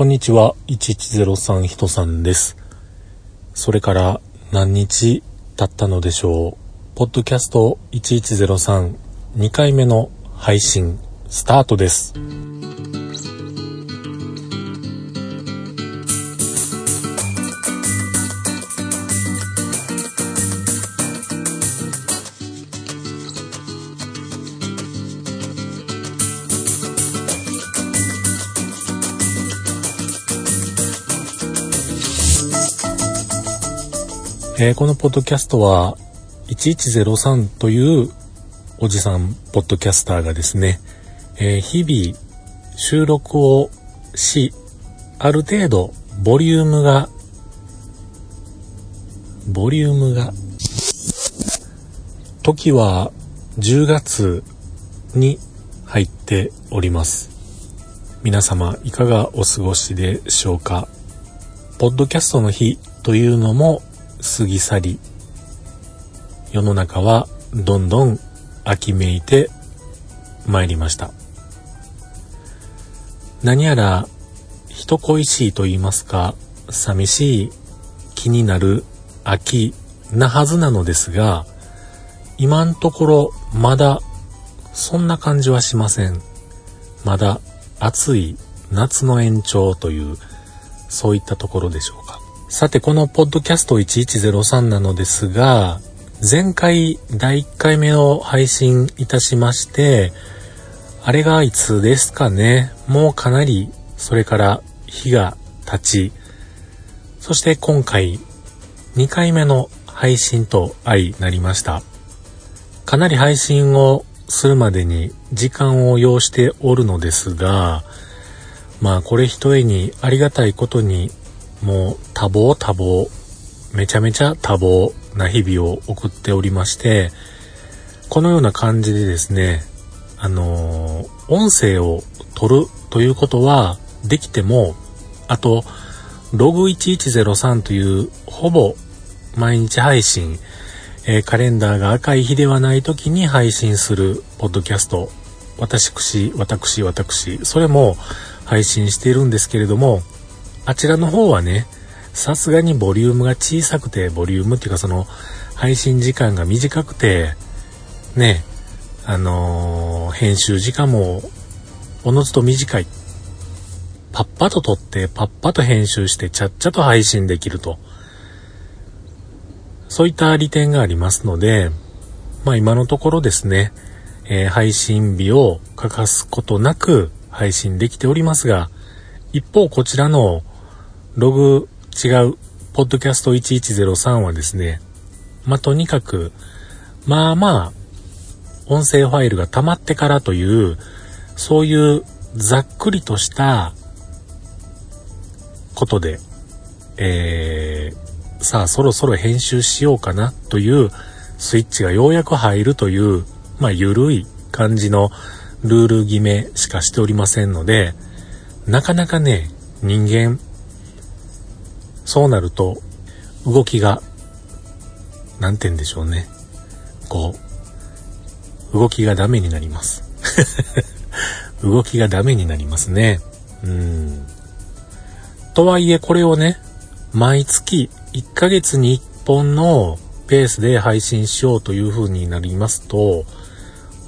こんにちは、1103ひとさんです。それから何日経ったのでしょう。ポッドキャスト1103、2回目の配信、スタートです。えーこのポッドキャストは1103というおじさんポッドキャスターがですね、えー日々収録をし、ある程度ボリュームが、ボリュームが、時は10月に入っております。皆様いかがお過ごしでしょうか？ポッドキャストの日というのも過ぎ去り、世の中はどんどん秋めいて参りました。何やら人恋しいと言いますか、寂しい気になる秋なはずなのですが、今のところまだそんな感じはしません。まだ暑い夏の延長という、そういったところでしょうか。さて、このポッドキャスト1103なのですが、前回第1回目を配信いたしまして、あれがいつですかね。もうかなり、それから日が経ち、そして今回2回目の配信と相なりました。かなり配信をするまでに時間を要しておるのですが、まあこれ一重にありがたいことにもう多忙多忙、めちゃめちゃ多忙な日々を送っておりまして、このような感じでですね、あのー音声を取るということはできても、あと、ログ1103というほぼ毎日配信、えーカレンダーが赤い日ではない時に配信するポッドキャスト、私、私、私、それも配信しているんですけれども、あちらの方はね、さすがにボリュームが小さくて、ボリュームっていうかその、配信時間が短くて、ね、あのー編集時間も、おのずと短い。パッパと撮って、パッパと編集して、ちゃっちゃと配信できると。そういった利点がありますので、まあ今のところですね、えー配信日を欠かすことなく配信できておりますが、一方こちらのログ違う、ポッドキャスト1103はですね、まあとにかく、まあまあ、音声ファイルが溜まってからという、そういうざっくりとしたことで、えー、さあそろそろ編集しようかなというスイッチがようやく入るという、まあゆるい感じのルール決めしかしておりませんので、なかなかね、人間、そうなると動きが、なんて言うんでしょうね。こう、動きがダメになります。動きがダメになりますね。うん。とはいえこれをね、毎月1ヶ月に1本のペースで配信しようという風になりますと、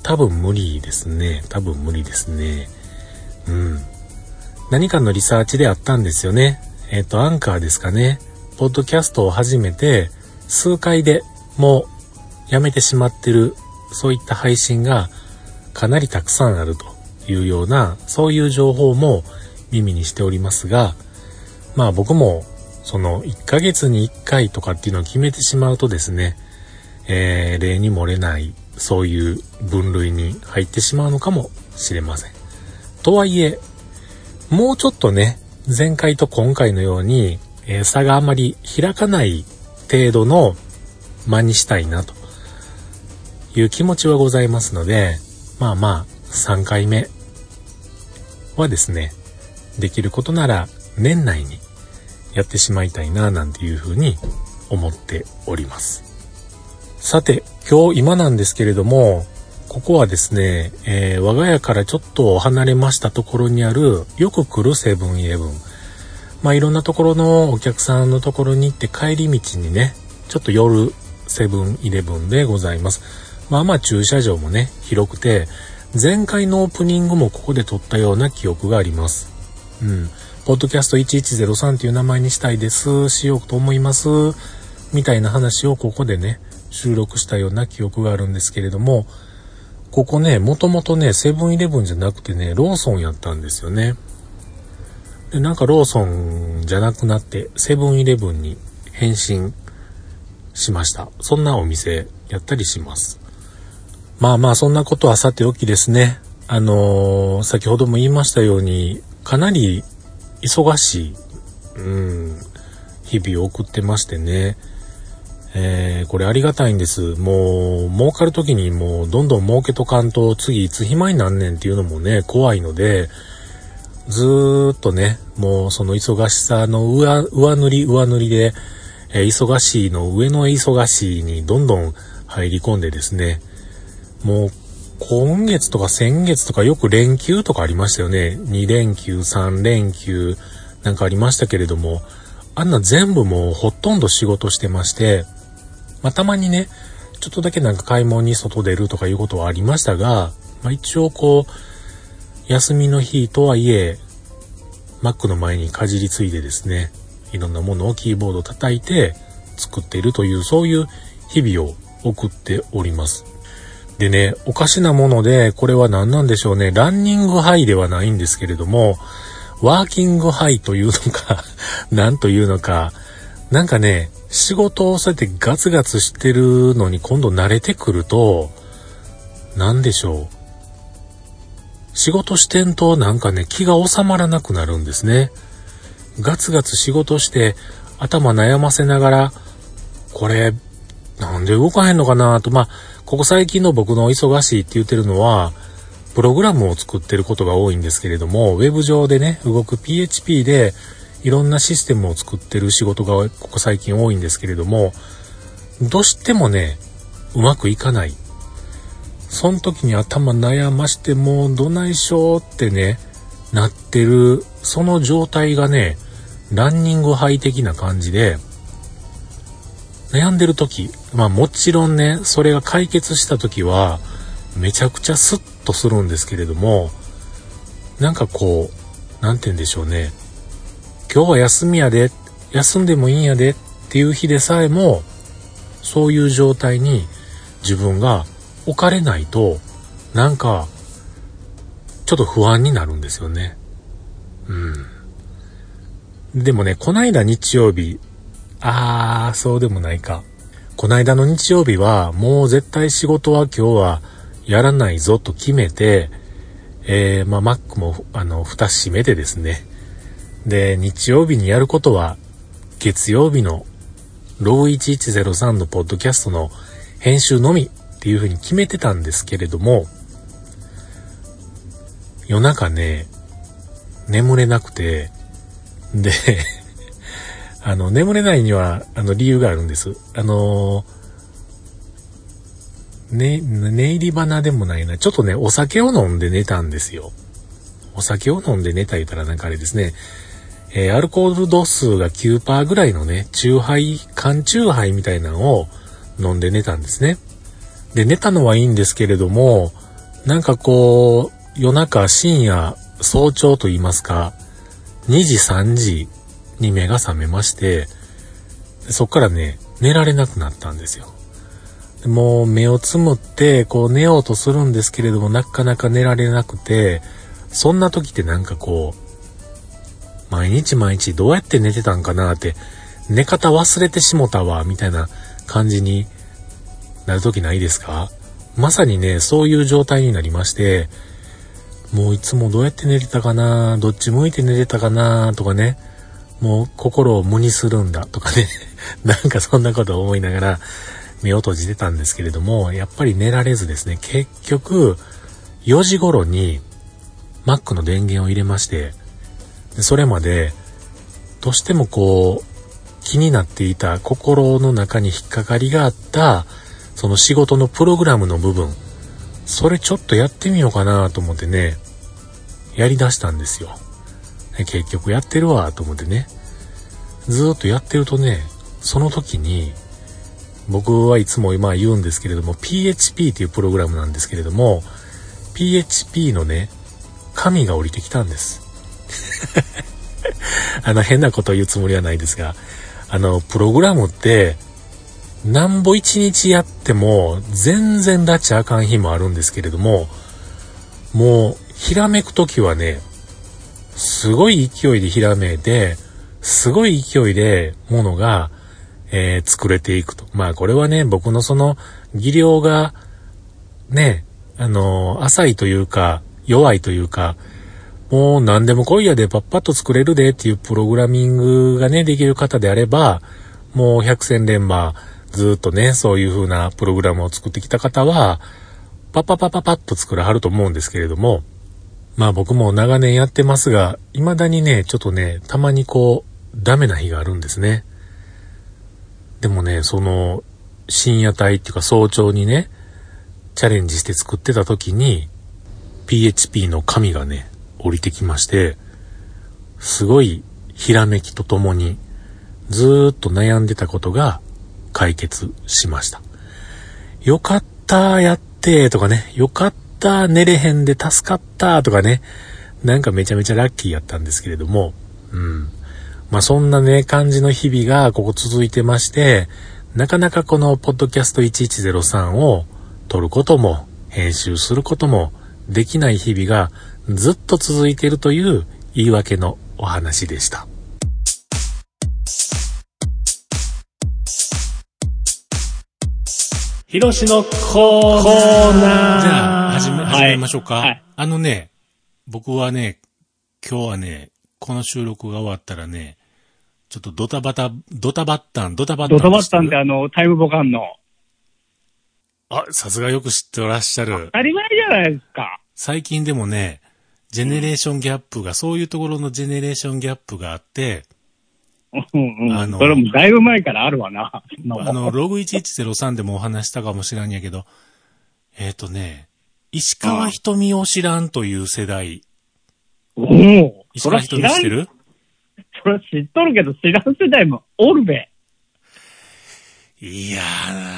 多分無理ですね。多分無理ですね。うん。何かのリサーチであったんですよね。えっ、と、アンカーですかね。ポッドキャストを始めて、数回でもうやめてしまってる、そういった配信がかなりたくさんあるというような、そういう情報も耳にしておりますが、まあ僕も、その1ヶ月に1回とかっていうのを決めてしまうとですね、えー例に漏れない、そういう分類に入ってしまうのかもしれません。とはいえ、もうちょっとね、前回と今回のように、えー差があまり開かない程度の間にしたいなという気持ちはございますので、まあまあ、3回目はですね、できることなら年内にやってしまいたいな、なんていうふうに思っております。さて、今日今なんですけれども、ここはですね、えー我が家からちょっと離れましたところにある、よく来るセブンイレブン。まあいろんなところのお客さんのところに行って帰り道にね、ちょっと夜セブンイレブンでございます。まあまあ駐車場もね、広くて、前回のオープニングもここで撮ったような記憶があります。うん。ポッドキャスト1103という名前にしたいです、しようと思います、みたいな話をここでね、収録したような記憶があるんですけれども、ここね、もともとね、セブンイレブンじゃなくてね、ローソンやったんですよね。で、なんかローソンじゃなくなって、セブンイレブンに変身しました。そんなお店やったりします。まあまあ、そんなことはさておきですね。あのー、先ほども言いましたように、かなり忙しい、うん、日々を送ってましてね。えー、これありがたいんです。もう、儲かる時にもう、どんどん儲けとかんと、次いつ暇になんねんっていうのもね、怖いので、ずーっとね、もうその忙しさの上、上塗り、上塗りで、えー、忙しいの上の忙しいにどんどん入り込んでですね、もう、今月とか先月とかよく連休とかありましたよね。2連休、3連休なんかありましたけれども、あんな全部もうほとんど仕事してまして、まあ、たまにね、ちょっとだけなんか買い物に外出るとかいうことはありましたが、まあ、一応こう、休みの日とはいえ、Mac の前にかじりついでですね、いろんなものをキーボード叩いて作っているという、そういう日々を送っております。でね、おかしなもので、これは何なんでしょうね。ランニングハイではないんですけれども、ワーキングハイというのか 何というのか、なんかね、仕事をそうやってガツガツしてるのに今度慣れてくると、何でしょう。仕事してんとなんかね、気が収まらなくなるんですね。ガツガツ仕事して頭悩ませながら、これ、なんで動かへんのかなと、まあ、ここ最近の僕の忙しいって言ってるのは、プログラムを作ってることが多いんですけれども、ウェブ上でね、動く PHP でいろんなシステムを作ってる仕事がここ最近多いんですけれども、どうしてもね、うまくいかない。その時に頭悩ましてもうどないしょうってね、なってる、その状態がね、ランニングハイ的な感じで、悩んでる時、まあもちろんね、それが解決した時は、めちゃくちゃスッとするんですけれども、なんかこう、なんて言うんでしょうね。今日は休みやで、休んでもいいんやでっていう日でさえも、そういう状態に自分が置かれないと、なんか、ちょっと不安になるんですよね。うん。でもね、こないだ日曜日、あー、そうでもないか。こないだの日曜日は、もう絶対仕事は今日はやらないぞと決めて、えー、まあ、Mac も、あの、蓋閉めてですね、で、日曜日にやることは、月曜日のロー1103のポッドキャストの編集のみっていう風に決めてたんですけれども、夜中ね、眠れなくて、で あの、眠れないには、あの、理由があるんです。あのね、寝入り花でもないな。ちょっとね、お酒を飲んで寝たんですよ。お酒を飲んで寝た言ったらなんかあれですね。えー、アルコール度数が9%ぐらいのね、中杯、缶中杯みたいなのを飲んで寝たんですね。で、寝たのはいいんですけれども、なんかこう、夜中、深夜、早朝と言いますか、2時、3時に目が覚めまして、そっからね、寝られなくなったんですよ。もう目をつむって、こう寝ようとするんですけれども、なかなか寝られなくて、そんな時ってなんかこう、毎日毎日どうやって寝てたんかなって、寝方忘れてしもたわ、みたいな感じになる時ないですか？まさにね、そういう状態になりまして、もういつもどうやって寝てたかな？どっち向いて寝てたかな？とかね、もう心を無にするんだとかね、なんかそんなことを思いながら目を閉じてたんですけれども、やっぱり寝られずですね、結局4時頃に Mac の電源を入れまして、それまで、どうしてもこう、気になっていた心の中に引っかかりがあった、その仕事のプログラムの部分、それちょっとやってみようかなと思ってね、やり出したんですよ。結局やってるわ、と思ってね。ずーっとやってるとね、その時に、僕はいつも今言うんですけれども、PHP っていうプログラムなんですけれども、PHP のね、神が降りてきたんです。あの変なことを言うつもりはないですが、あの、プログラムって、なんぼ一日やっても、全然拉致あかん日もあるんですけれども、もう、ひらめくときはね、すごい勢いでひらめいて、すごい勢いでものが、えー、作れていくと。まあこれはね、僕のその技量が、ね、あのー、浅いというか、弱いというか、もう何でも来いやでパッパッと作れるでっていうプログラミングがね、できる方であれば、もう百戦錬磨、ずっとね、そういう風なプログラムを作ってきた方は、パッパパパッパッと作らはると思うんですけれども、まあ僕も長年やってますが、未だにね、ちょっとね、たまにこう、ダメな日があるんですね。でもね、その、深夜帯っていうか早朝にね、チャレンジして作ってた時に、PHP の神がね、降りてきまして、すごいひらめきとともに、ずっと悩んでたことが解決しました。よかった、やって、とかね、よかった、寝れへんで助かった、とかね、なんかめちゃめちゃラッキーやったんですけれども、うん。まあそんなね、感じの日々がここ続いてまして、なかなかこのポッドキャスト1103を撮ることも、編集することもできない日々がずっと続いているという言い訳のお話でした。ひろしのコーナー。じゃあ、始め、始めましょうか。はい、あのね、僕はね、今日はね、この収録が終わったらね、ちょっとドタバタ、ドタバッタン、ドタバッタン。ドタバッタンってあの、タイムボカンの。あ、さすがよく知ってらっしゃる。当たり前じゃないですか。最近でもね、ジェネレーションギャップが、そういうところのジェネレーションギャップがあって、うんうん。あの、それもだいぶ前からあるわな。あの、ログ1103でもお話したかもしれんやけど、えっ、ー、とね、石川瞳を知らんという世代。おお石川瞳知ってる？それ知っとるけど、知らん世代もおるべ。いや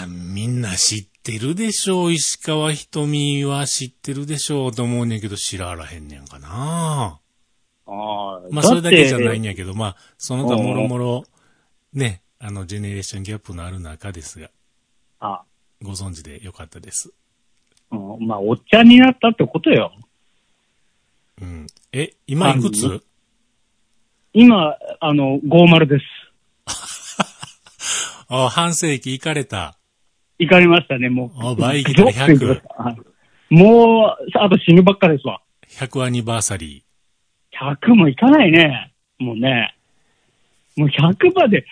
ー、みんな知ってるでしょう？石川瞳は知ってるでしょう？と思うねんけど、知ららへんねんかな。ああ。まあ、それだけじゃないんやけど、まあ、その他もろもろ、ね、あの、ジェネレーションギャップのある中ですが。あご存知でよかったです。うん、まあ、おっちゃんになったってことよ。うん。え、今いくつ？今、あの、50です。あ半世紀行かれた。行かれましたね、もう。あ倍来た100。もう、あと死ぬばっかですわ。100アニバーサリー。100もいかないね。もうね。もう100まで、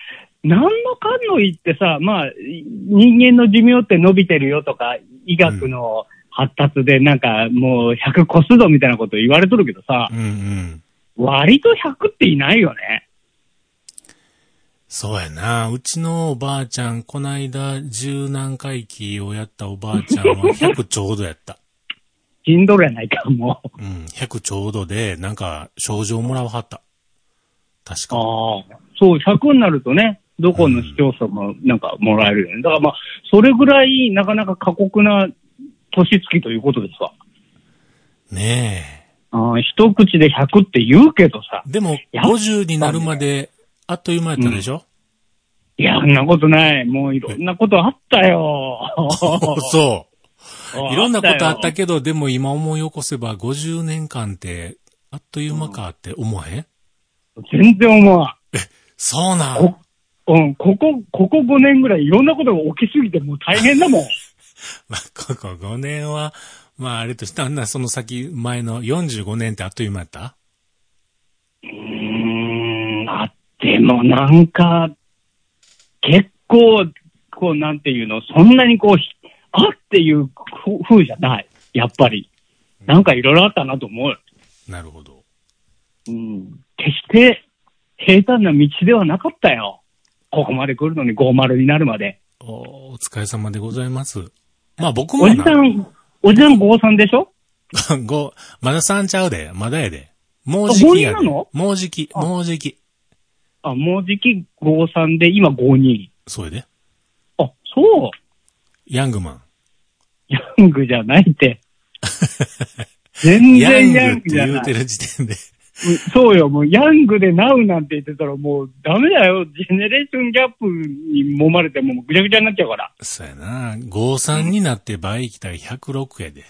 何のかんの言ってさ、まあ、人間の寿命って伸びてるよとか、医学の発達でなんかもう100越すぞみたいなこと言われとるけどさ、うんうん割と100っていないよね。そうやな。うちのおばあちゃん、こないだ十何回忌をやったおばあちゃんは 100ちょうどやった。死んどるやないか、もう。うん、100ちょうどで、なんか、症状もらわはった。確か。ああ。そう、100になるとね、どこの市町村もなんかもらえるよね。うん、だからまあ、それぐらいなかなか過酷な年月ということですわ。ねえ。あ一口で100って言うけどさ。でも、50になるまで、あっという間やったでしょ、うん、いや、そんなことない。もういろんなことあったよ。そう。いろんなことあったけど、でも今思い起こせば50年間って、あっという間かって思わへん、全然思わん。え、そうなん？うん、ここ、ここ5年ぐらいいろんなことが起きすぎてもう大変だもん。まあ、ここ5年は、まあ、あれとしたら、その先、前の45年ってあっという間やったうーん、あってもなんか、結構、こう、なんていうの、そんなにこう、あっていう風じゃない。やっぱり。なんかいろいろあったなと思う。なるほど。うん。決して平坦な道ではなかったよ。ここまで来るのに50になるまで。おお疲れ様でございます。まあ僕もおじさん、おじさん53でしょ ?5、まだ3ちゃうで。まだやで。もうじきやねあ五人なの？もうじき、あもうじき。あ、もうじき53で、今52。そうやで。あ、そう。ヤングマン。ヤングじゃないって。全然ヤングじゃない。言うてる時点で。うんそうよ、もうヤングでナウなんて言ってたらもうダメだよ。ジェネレーションギャップに揉まれてもうぐちゃぐちゃになっちゃうから。そうやな。53になって倍来たら106やで。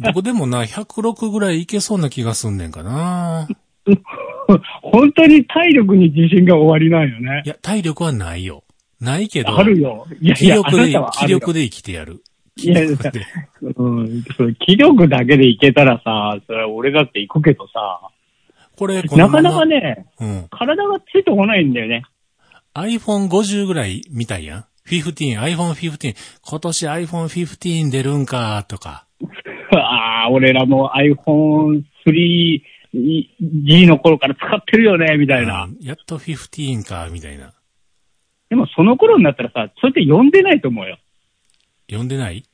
僕でもな、106ぐらいいけそうな気がすんねんかな。本当に体力に自信が終わりないよね。いや、体力はないよ。ないけど。あるよ。いや、気力で、気力で生きてやる。いや、うん、気力だけでいけたらさ、それ俺だって行くけどさ。これ、なかなかね、うん、体がついてこないんだよね。iPhone50 ぐらいみたいやん。15、iPhone15。今年 iPhone15 出るんか、とか。ああ、俺らも iPhone3、G の頃から使ってるよね、みたいな。やっと15か、みたいな。でもその頃になったらさ、それって呼んでないと思うよ。呼んでない？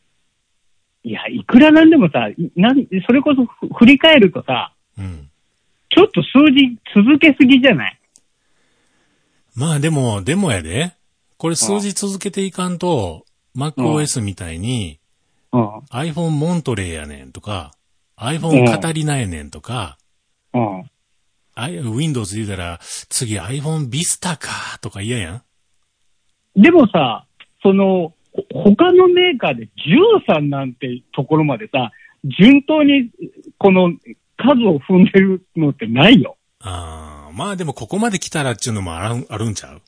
いや、いくらなんでもさ、なん、それこそ振り返るとさ、うん。ちょっと数字続けすぎじゃない？まあでも、でもやで。これ数字続けていかんと、MacOS みたいに、iPhone モントレーやねんとか、iPhone カタリナやねんとか、うん。Windows で言うたら、次 iPhone Vista か、とか嫌やんでもさ、その、ほ他のメーカーで13なんてところまでさ、順当にこの数を踏んでるのってないよ。ああ、まあでもここまで来たらっていうのもあるあるんちゃう？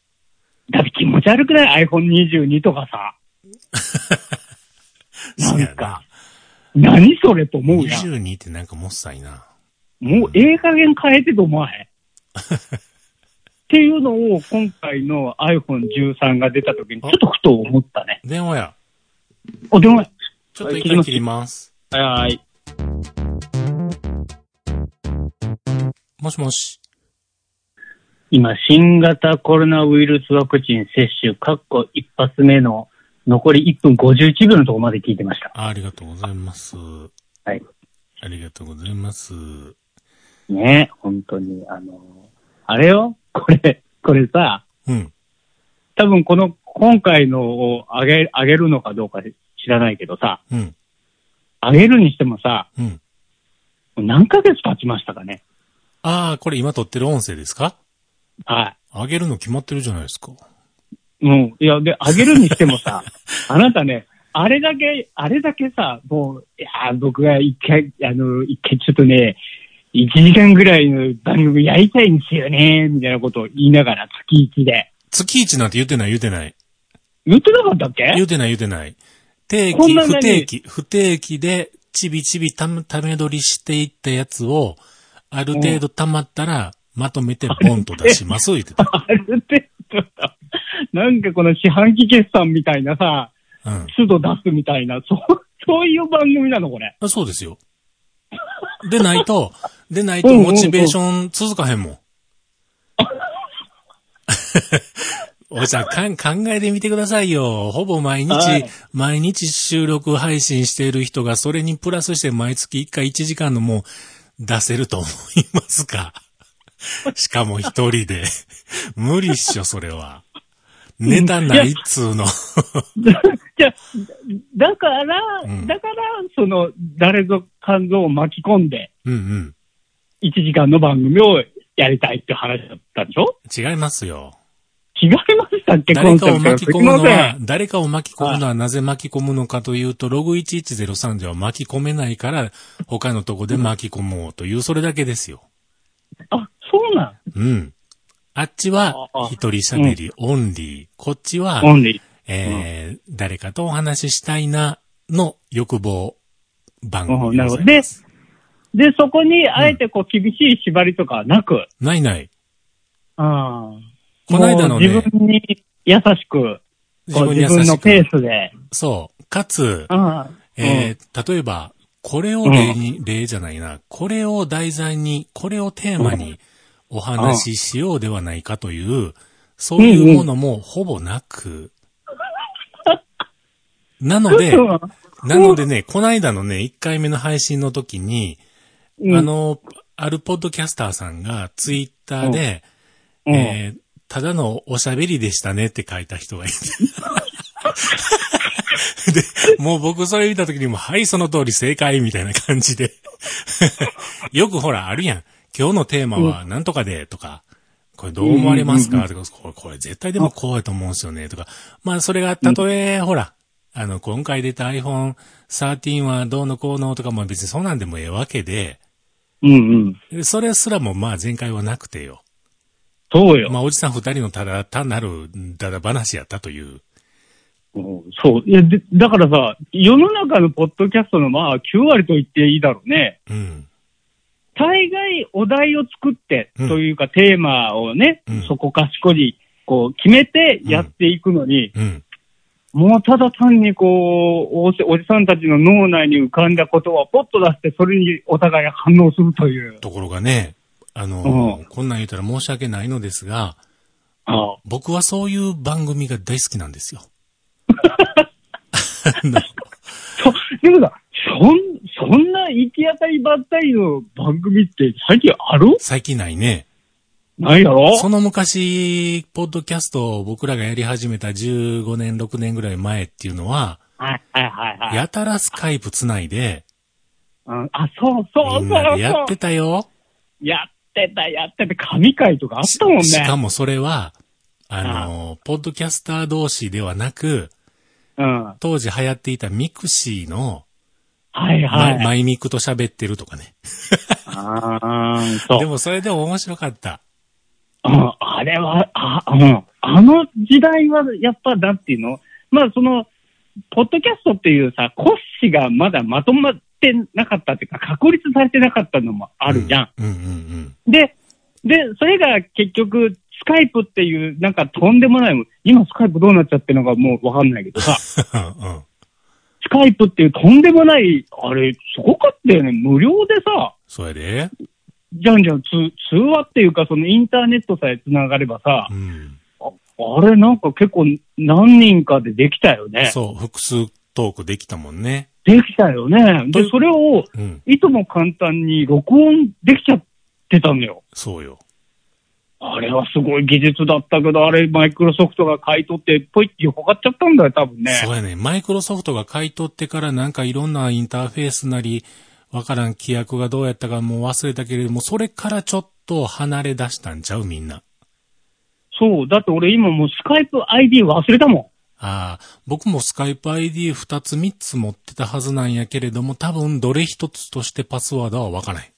だって気持ち悪くない ?iPhone22 とかさ。なんか、何それと思うやん。22ってなんかもっさいな。もうええ加減変えてと思わへん。っていうのを今回の iPhone13 が出た時にちょっとふと思ったね。電話や。あ、でも、ちょっと一回切ります。はい。もしもし。今、新型コロナウイルスワクチン接種、かっこ一発目の残り1分51秒のところまで聞いてました。あありがとうございます。はい。ありがとうございます。ね本当に、あの、あれよ？これ、これさ、うん。多分この、今回のを上げ、上げるのかどうか知らないけどさ、うん。上げるにしてもさ、うん。何ヶ月経ちましたかね？ああ、これ今撮ってる音声ですか？はあげるの決まってるじゃないですか。い。うん。いや、で、上げるにしてもさ、あなたね、あれだけ、あれだけさ、もう、いや、僕が一回、あの、一回ちょっとね、1時間ぐらいの番組やりたいんですよね、みたいなことを言いながら月1で。月一なんて言ってない言ってない。言ってなかったっけ？言ってない言ってない。定期、不定期、不定期でちびちびため、ため取りしていったやつを、ある程度溜まったら、まとめてボンと出します、言ってた。ある程度だ。なんかこの四半期決算みたいなさ、うん。都度出すみたいな、そう、そういう番組なのこれ。あそうですよ。でないと、でないとモチベーション続かへんもん。おじさん、考えてみてくださいよ。ほぼ毎日はい、毎日収録配信している人が、それにプラスして毎月1回1時間のもう出せると思いますか？しかも一人で。無理っしょ、それは。ネタないっつうの。じゃあだから、うんだから、その、誰ぞ感情を巻き込んで、うんうん。1時間の番組をやりたいって話だったでしょ？違いますよ。違いましたっけ？誰かを巻き込むのは、誰かを巻き込むのはなぜ巻き込むのかというと、ログ1103では巻き込めないから、他のとこで巻き込もうという、それだけですよ。あ、そうなん。うん。あっちは一人喋り、オンリー。こっちは、オンリー。えー誰かとお話ししたいな、の欲望、番うん組でなるほど。でございます。、で、そこに、あえてこう、厳しい縛りとかはなく、ないない。ああ。この間のね自分に優しく、自分に優自分のしく。ペースで。そう。かつ。えー例えば、これを例に、例じゃないな、これを題材に、これをテーマにお話ししようではないかという、そういうものもほぼなく、なので、うんなのでね、この間のね、1回目の配信の時に、うんあの、あるポッドキャスターさんがツイッターで、うんえーただのおしゃべりでしたねって書いた人がいて。で、もう僕それ見た時にも、はい、その通り正解みたいな感じで。よくほら、あるやん。今日のテーマは何とかで、とか、これどう思われますか？とか、これ、これ絶対でもこうやと思うんですよね、とか。まあ、それが、たとえ、ほら、あの、今回出た iPhone 13はどうのこうのとかも別にそんなんでもええわけで、うんうん。それすらもまあ前回はなくてよ。そうよ。まあおじさん二人のただ単なるだだ話やったという。うんそう。いや、で、だからさ、世の中のポッドキャストのまあ9割と言っていいだろうね。うん。大概お題を作って、うんというかテーマをね、うんそこかしこに、こう、決めてやっていくのに、うん。もうただ単にこう、おじさんたちの脳内に浮かんだことはポッと出して、それにお互い反応するという。ところがね、あの、こんなん言うたら申し訳ないのですが、ああ僕はそういう番組が大好きなんですよ。でもさ、そん、そんな行き当たりばったりの番組って最近ある？最近ないね。ないやろ？その昔、ポッドキャストを僕らがやり始めた15年、6年ぐらい前っていうのは、はいはいはいはい。やたらスカイプつないで、うんあ、そうそうそうみんそう。なでやってたよ。やってた、やってた。神回とかあったもんね。ししかもそれは、あの、ポッドキャスター同士ではなく、うん。は当時流行っていたミクシーの、いはい。ママイミクと喋ってるとかね。あーそう。でもそれでも面白かった。うんあれは、あ、うん。あの時代は、やっぱ、なんていうの？まあ、その、ポッドキャストっていうさ、骨子がまだまとまってなかったっていうか、確立されてなかったのもあるじゃん。うんうんうんで、で、それが結局、スカイプっていう、なんかとんでもないもん、今スカイプどうなっちゃってるのかもうわかんないけどさ、うん。うん。スカイプっていうとんでもない、あれ、すごかったよね。無料でさ、それでじゃんじゃん通通話っていうか、そのインターネットさえ繋がればさう、ん。ああれなんか結構何人かでできたよね。そう、複数トークできたもんね。できたよね。で、それを、うん。いとも簡単に録音できちゃってたのよ。そうよ。あれはすごい技術だったけど、あれマイクロソフトが買い取って、ポイって横がっちゃったんだよ、多分ね。そうやね。マイクロソフトが買い取ってからなんかいろんなインターフェースなり、わからん規約がどうやったかもう忘れたけれども、それからちょっと離れ出したんちゃうみんな。そう。だって俺今もうスカイプ ID 忘れたもああ、僕もスカイプ ID2 つ3つ持ってたはずなんやけれども、多分どれ一つとしてパスワードはわからない。ん。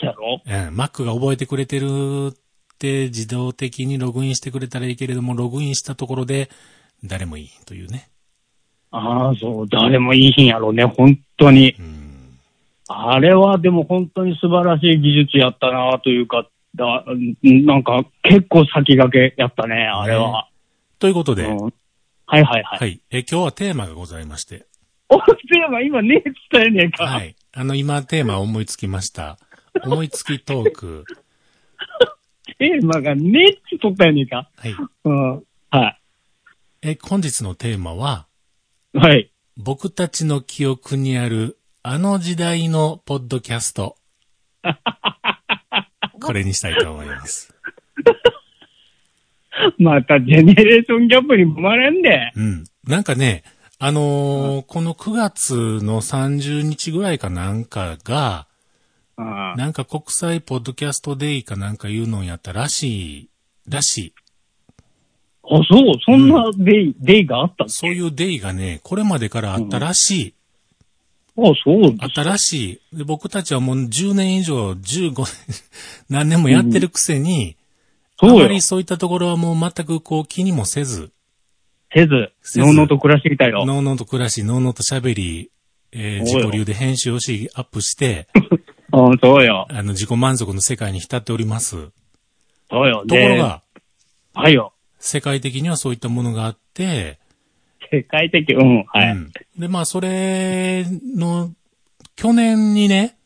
そうやろ？うん、Mac が覚えてくれてるって自動的にログインしてくれたらいいけれども、ログインしたところで誰もいいというね。ああ、そう。誰もいいんやろうね、本当に。うん。あれはでも本当に素晴らしい技術やったなというか、だなんか結構先駆けやったね、あれは。ということで、うんはいはいはい。はい。え、今日はテーマがございまして。お、テーマ今ねえねえか。はい。あの、今テーマ思いつきました。思いつきトーク。テーマがねえって取ったやねえか。はい。うん。はい。え、本日のテーマは、はい。僕たちの記憶にあるあの時代のポッドキャスト。これにしたいと思います。またジェネレーションギャップに生まれんで。うん。なんかね、あのーこの9月の30日ぐらいかなんかが、あなんか国際ポッドキャストデイかなんかいうのをやったらしい、らしい。あ、そう、そんなデイ、デイがあったの？そういうデイがね、これまでからあったらしい。あ、そうあったらしい。で僕たちはもう10年以上、15年、何年もやってるくせに、あそうよまり。そういったところはもう全くこう気にもせず、せず、せずのうのうと暮らしてきたよ。のうのうと暮らし、のうのうと喋り、えーそうよ自己流で編集をし、アップして、うん、そうよ。あの、自己満足の世界に浸っております。そうよ。ところが、で、はいよ。世界的にはそういったものがあって、世界的、うん、はい。うんで、まあ、それの、去年にね、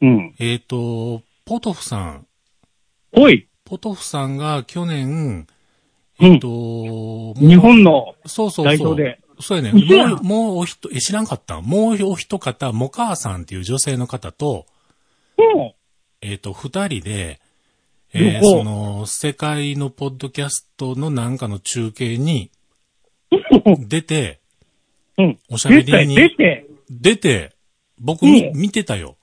うん。えっ、と、ポトフさん、おい、ポトフさんが去年、うんえっ、と、もう日本のそうそうそう。代表で。そうやね。もう、もうお人、え、知らんかったもうお一方、モカーさんっていう女性の方と、うん。えっ、と、二人で、えーその、世界のポッドキャストのなんかの中継に出て、うん。おしゃべりに出て、出て、僕み、うん見てたよ。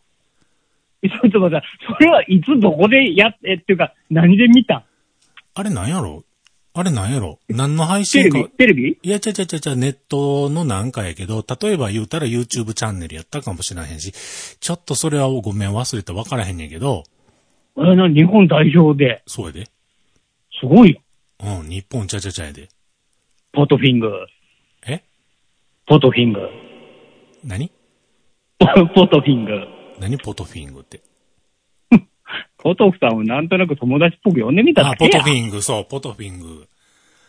ちょっと待って、それはいつどこでやって、っていうか、何で見たあれなんやろ？あれなんやろ？何の配信か？テレビ？テレビ？いや、ちゃちゃちゃちゃ、ネットのなんかやけど、例えば言うたら YouTube チャンネルやったかもしれへんし、ちょっとそれはごめん忘れて分からへんねんけど、あれな、日本代表で、そうやで。すごいよ。うん、日本ちゃちゃちゃやで。ポトフィング。え？ポトフィング。何？ポトフィング。何ポトフィングって？ポトフさんをなんとなく友達っぽく呼んでみたあ、だけ？やポトフィング、そう、ポトフィング。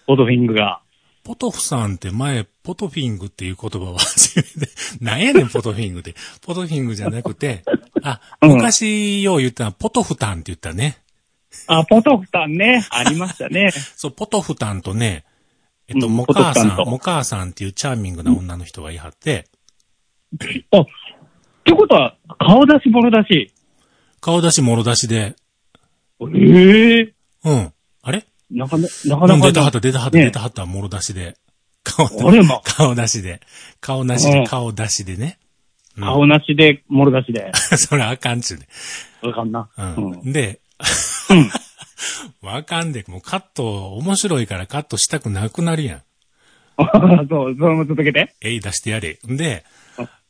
ポトフィングが。ポトフさんって前、ポトフィングっていう言葉を初めて、なんやねん、ポトフィングって。ポトフィングじゃなくて、あ、うん昔よう言ったのはポトフタンって言ったね。あ、ポトフさんね。ありましたね。そう、ポトフタンとね、えっと、うんモカーさん、ポトフタンとモカーさんっていうチャーミングな女の人がいはって、あ、ってことは、顔出し物出し。顔出し、もろ出しで、ええうん。あれ？なかななかなん出たはった、出たはった、ね出たはった、もろ出しで。顔あれま、顔出しで。顔なしで、うん顔出しでね。うん顔なしで、もろ出しで。それあかんちゅうね。わかんな。ううんん。で、うん。わかんで、もうカット、面白いからカットしたくなくなるやん。そう、それも続けて。えい、出してやれ。んで、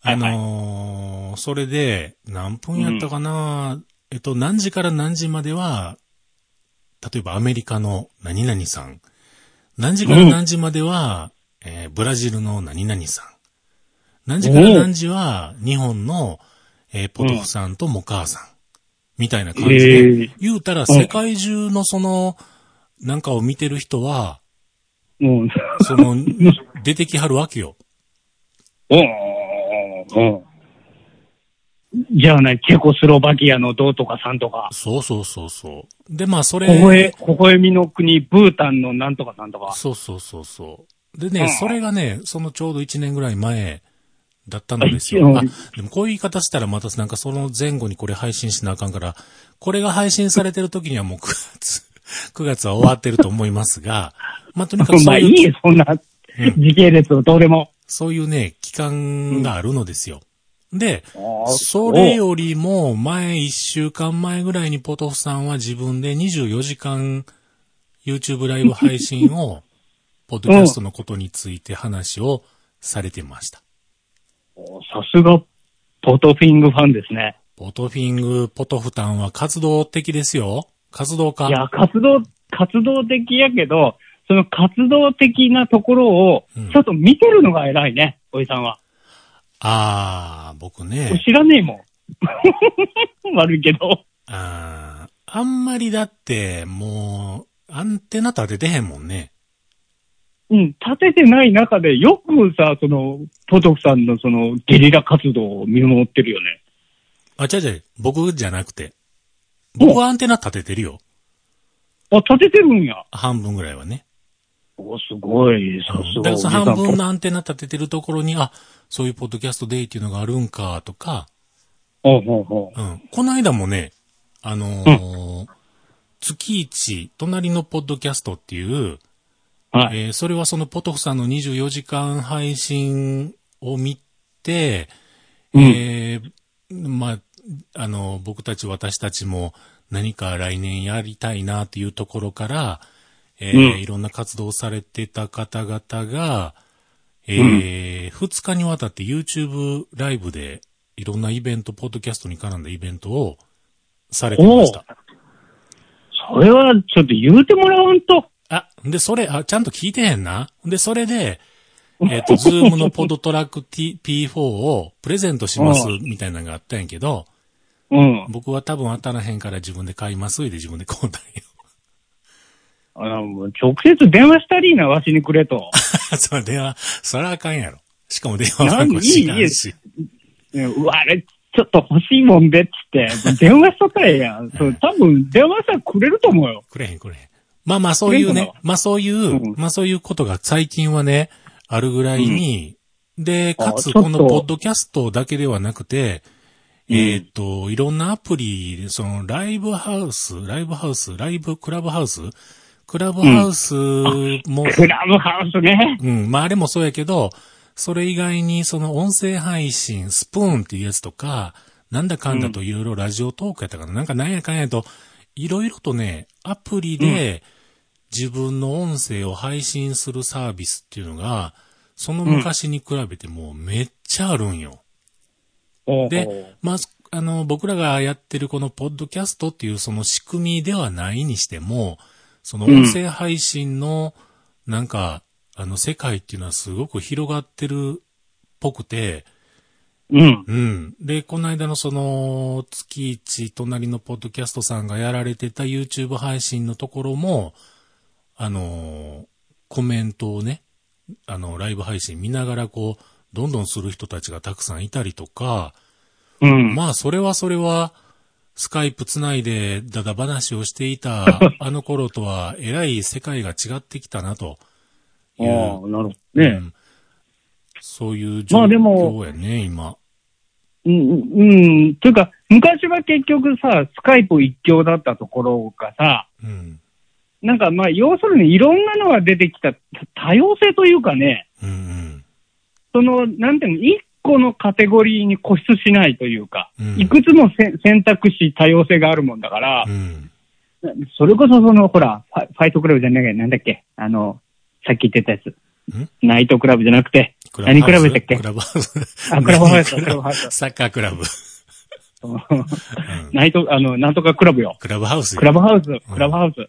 あのーそれで、何分やったかな、えっと、何時から何時までは、例えばアメリカの何々さん。何時から何時までは、えーブラジルの何々さん。何時から何時は、日本の、えーポトフさんとモカーさん。みたいな感じへでー、言うたら世界中のその、なんかを見てる人は、うん。その、出てきはるわけよ。おうん。じゃあね、チェコスロバキアのどうとかさんとか、そうそうそうそう。で、まあ、それ、微笑、微笑みの国、ブータンのなんとかさんとか。そうそうそうそう。でね、うんそれがね、そのちょうど1年ぐらい前だったのですよ。あでもこういう言い方したらまたなんかその前後にこれ配信しなあかんから、これが配信されてる時にはもう9月、9月は終わってると思いますが、まあ、とにかくそういう、まあいいよ、そんな時系列をどうでも。そういうね、期間があるのですよ。で、それよりも前1週間前ぐらいにポトフさんは自分で24時間 YouTube ライブ配信を、ポッドキャストのことについて話をされてました。おさすが、ポトフィングファンですね。ポトフィング、ポトフタンは活動的ですよ。活動家。いや、活動、活動的やけど、その活動的なところをうん、ちょっと見てるのが偉いね、おじさんは。あー、僕ね、知らねえもん。悪いけど。あー、あんまりだって、もう、アンテナ立ててへんもんね。うん、立ててない中で、よくさ、その、ポトフさんのその、ゲリラ活動を見守ってるよね。あ、違う違う、僕じゃなくて。僕はアンテナ立ててるよ。あ、立ててるんや。半分ぐらいはね。お、すごい、さすが。だから半分のアンテナ立ててるところに、あ、そういうポッドキャストデイっていうのがあるんか、とか、ほうほうほうん。この間もね、あのー月一、隣のポッドキャストっていう、う。はい。えーそれはそのポトフさんの24時間配信を見て、うんえーまあ、あの、僕たち私たちも何か来年やりたいなっていうところから、えーうんいろんな活動をされてた方々が、えー2日にわたって YouTube ライブでいろんなイベント、ポッドキャストに絡んだイベントをされてました。それは、ちょっと言うてもらわんと。あ、で、それ、あ、ちゃんと聞いてへんな。で、それで、えっ、と、 ZOOM の PodTrak P4 をプレゼントしますうみたいなのがあったんやけど、うん。僕は多分当たらへんから自分で買いますで自分で買うたんよ。あの、直接電話したりーな、わしにくれと。それ電話、それはあかんやろ。しかも電話番号知らんし。ねうわ、あれ、ちょっと欲しいもんでっつって、電話しとったらええやん。そう、多分、電話したらくれると思うよ。くれへんくれへん。まあまあそういうねまあそういう、うんまあそういうことが最近はね、あるぐらいに、で、かつこのポッドキャストだけではなくて、えっ、と、いろんなアプリ、その、ライブハウス、ライブハウス、ライブクラブハウスクラブハウスも、クラブハウスね。うん、まああれもそうやけど、それ以外にその音声配信、スプーンっていうやつとか、なんだかんだといろいろラジオトークやったかな、なんかなんやかんやと、いろいろとね、アプリで自分の音声を配信するサービスっていうのが、その昔に比べてもうめっちゃあるんよ。おう。で、まあ、あの、僕らがやってるこのポッドキャストっていうその仕組みではないにしても、その音声配信の、なんか、あの、世界っていうのはすごく広がってるっぽくて、うん。うん。で、この間のその、月一隣のポッドキャストさんがやられてた YouTube 配信のところも、あの、コメントをね、あの、ライブ配信見ながらこう、どんどんする人たちがたくさんいたりとか、うん。まあ、それはそれは、スカイプつないでだだ話をしていた あの頃とは、えらい世界が違ってきたなという。ああ、なるほどね。うんそういう状況やね、今。うん、うん。というか、昔は結局さ、スカイプ一強だったところがさ、うん。なんかまあ、要するにいろんなのが出てきた多様性というかね、うんうん。その、なんていうの、一個のカテゴリーに固執しないというか、うんいくつもせ選択肢多様性があるもんだからう、ん。それこそその、ほら、ファイトクラブじゃなきゃなんだっけ？あの、さっき言ってたやつ。ナイトクラブじゃなくて、何クラブだっけ？クラブハウス。あクラブハウス何 クラブハウスサッカークラブ。う んナイト、あの、なんとかクラブよ。クラブハウスよクラブハウス、クラブハウス。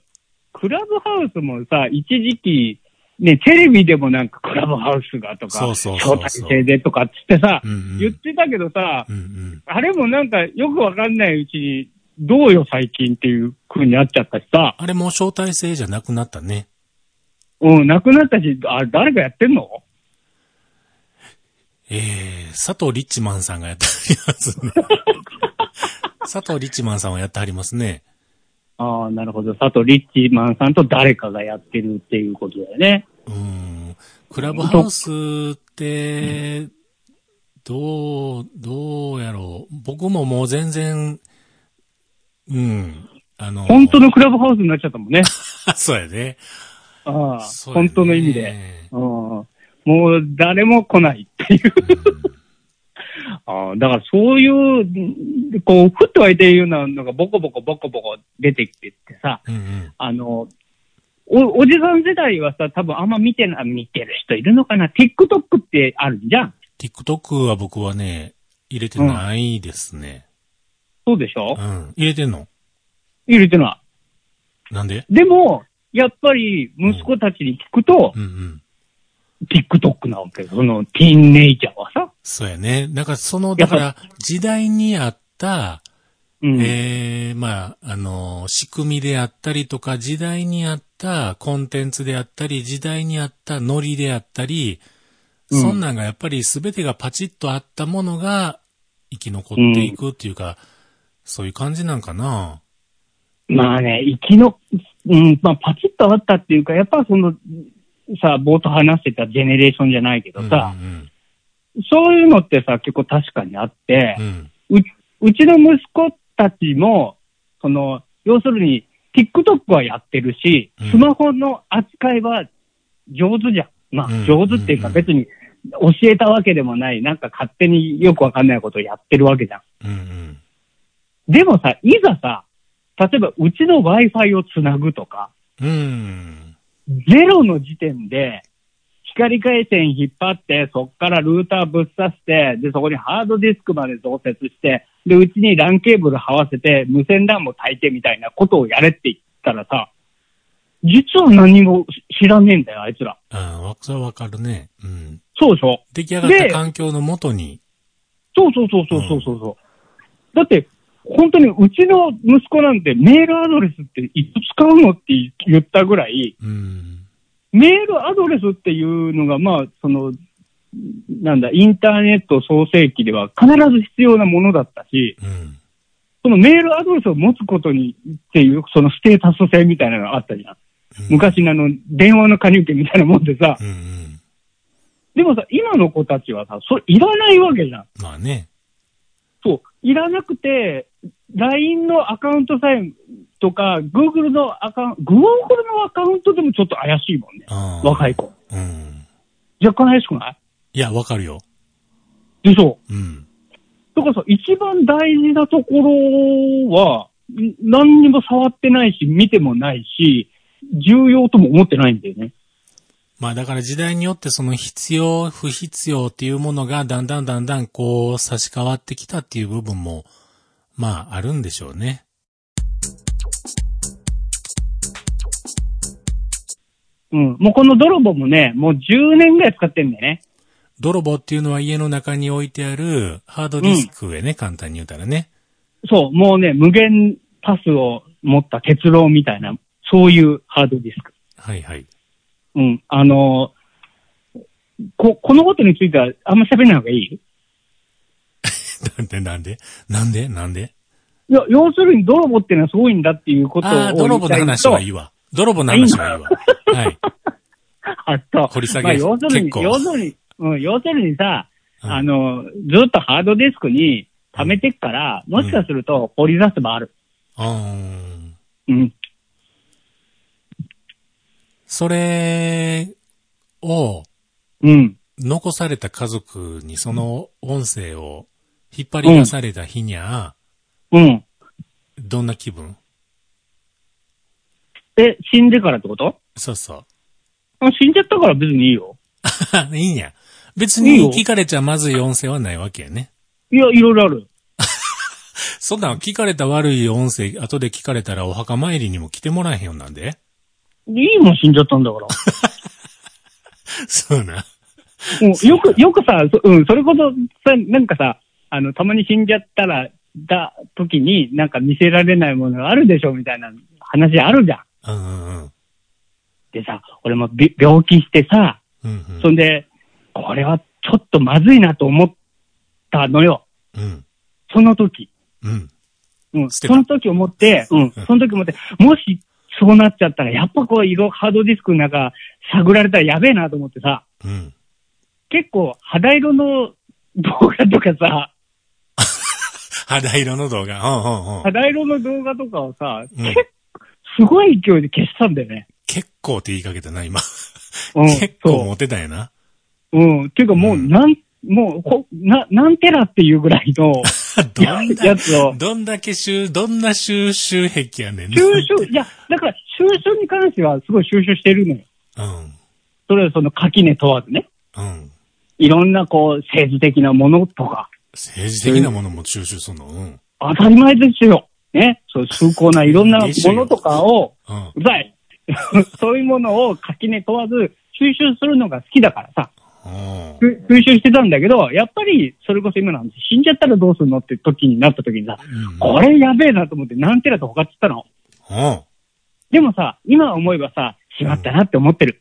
クラブハウスもさ、一時期、ね、テレビでもなんかクラブハウスがとか、そうそうそうそう招待制でとかっつってさ、うんうん言ってたけどさ、うんうん。あれもなんかよくわかんないうちに、どうよ最近っていう風になっちゃったしさ、あれもう招待制じゃなくなったね。うん、なくなったし、あ、誰かやってんの？えー、佐藤リッチマンさんがやってはりますね。佐藤リッチマンさんはやってはりますね。ああ、なるほど。佐藤リッチマンさんと誰かがやってるっていうことだよね。うん。クラブハウスって、どう、どうやろう。僕ももう全然、うん。あの、本当のクラブハウスになっちゃったもんね。そうやね。ああ、本当の意味で。うん、もう誰も来ないっていう。ああだからそういう、こう、ふっと湧いてるようなのがボコボコボコボコ出てきてってさ、うんうん。あの、お、おじさん世代はさ、多分あんま見てな、見てる人いるのかな ?TikTok ってあるじゃん TikTok は僕はね、入れてないですね。そうでしょ？うん。入れてんの？入れてななんで？い。でも、やっぱり息子たちに聞くとう、んうん。TikTok なわけよ。その、ティーンネイジャーはさ。そうやね。なんかその、だから、時代にあった、うん。ええまあ、あの、仕組みであったりとか、時代にあったコンテンツであったり、時代にあったノリであったり、うんそんなんがやっぱり全てがパチッとあったものが生き残っていくっていうか、そういう感じなんかな？まあね、生きの、うん、まあ、パチッとあったっていうか、やっぱその、さ、冒頭話してたジェネレーションじゃないけどさ、うんそういうのってさ、結構確かにあってうん、うん。ううちの息子たちも、その、要するに、TikTok はやってるしうん、スマホの扱いは上手じゃん。まあうん、上手っていうかうん別に教えたわけでもない、なんか勝手によくわかんないことをやってるわけじゃん。うんうん。でもさ、いざさ、例えばうちの Wi-Fi をつなぐとか、うん。ゼロの時点で、光回線引っ張って、そっからルーターぶっ刺して、で、そこにハードディスクまで増設して、で、うちに LAN ケーブル這わせて、無線 LAN も炊いてみたいなことをやれって言ったらさ、実は何も知らねえんだよ、あいつら。ああ、わそれはわかるね。うん。そうでしょ？出来上がったで環境のもとに、そうそうそうそうそうそうそう。だって、本当にうちの息子なんてメールアドレスっていつ使うのって言ったぐらい、うん。メールアドレスっていうのが、まあ、その、なんだ、インターネット創世記では必ず必要なものだったし、うん。そのメールアドレスを持つことにっていう、そのステータス性みたいなのがあったじゃん。昔のあの、電話の加入券みたいなもんでさ、うんうん。でもさ、今の子たちはさ、それいらないわけじゃん。まあね。そう、いらなくて、LINE のアカウントさえとか、Google のアカウント、Google のアカウントでもちょっと怪しいもんね。若い子。うん。若干怪しくない？いや、わかるよ。でしょうん。だからさ、一番大事なところは、ん何にも触ってないし、見てもないし、重要とも思ってないんだよね。まあだから時代によってその必要、不必要っていうものがだんだんだんだんこう差し替わってきたっていう部分も、まああるんでしょうね。うん。もうこの泥棒もね、もう10年ぐらい使ってんだよね。泥棒っていうのは家の中に置いてあるハードディスクへね、簡単に言うたらね。そう、もうね、無限パスを持った鉄郎みたいな、そういうハードディスク。はいはい。うん。あのーこ、このことについてはあんま喋らない方がいい？なんでなんで？なんで？なんで？いや、要するに泥棒っていうのはすごいんだっていうことをああ、泥棒の話はいいわ。泥棒の話はいいわ。はい。あと、掘り下げまあ、要するに結、構要するに、うん、要するにさ、うんあの、ずっとハードディスクに貯めてっから、もしかすると掘り出せばある。あーうん。それをうん。残された家族にその音声を引っ張り出された日にゃ、うん。どんな気分？え、死んでからってこと？そうそう。あ死んじゃったから別にいいよ。いいんや。別に聞かれちゃまずい音声はないわけやね。いや、いろいろある。そんなん聞かれた悪い音声、後で聞かれたらお墓参りにも来てもらえへんようなんで？いいもん死んじゃったんだから。そうな。うんよく、よくさ、そうん、それこそさ、なんかさ、あの、たまに死んじゃったら、だ、時に、なんか見せられないものがあるでしょ、みたいな話あるじゃん。うんうんうん。でさ、俺もび病気してさ、うんうんそんで、これはちょっとまずいなと思ったのよ。うん。その時。うん。うん。その時思って、うん。その時思って、もしそうなっちゃったら、やっぱこう、色、ハードディスクの中、探られたらやべえなと思ってさ、うん。結構、肌色の動画とかさ、肌色の動画。うんうんうん。肌色の動画とかをさ、うん結構、すごい勢いで消したんだよね。結構って言いかけたな、今。うん。結構そモテたんやな。う。うん。っていうかもう、うんなん、もう、ほ、な、何テラっていうぐらいの どんだやつを、どんだけ収、どんな収集癖やねんな収集、いや、だから収集に関してはすごい収集してるのよ。うん。それはその垣根問わずね。うん。いろんなこう、政治的なものとか、政治的なものも収集するの？うん。当たり前ですよ。ね。そう、崇高ないろんなものとかを、うん。うざい。そういうものを垣根問わず収集するのが好きだからさ、うんふ収集してたんだけど、やっぱり、それこそ今の話、死んじゃったらどうするのって時になった時にさ、うん。これやべえなと思って何テラと他っつったの？うん。でもさ、今思えばさ、しまったなって思ってる。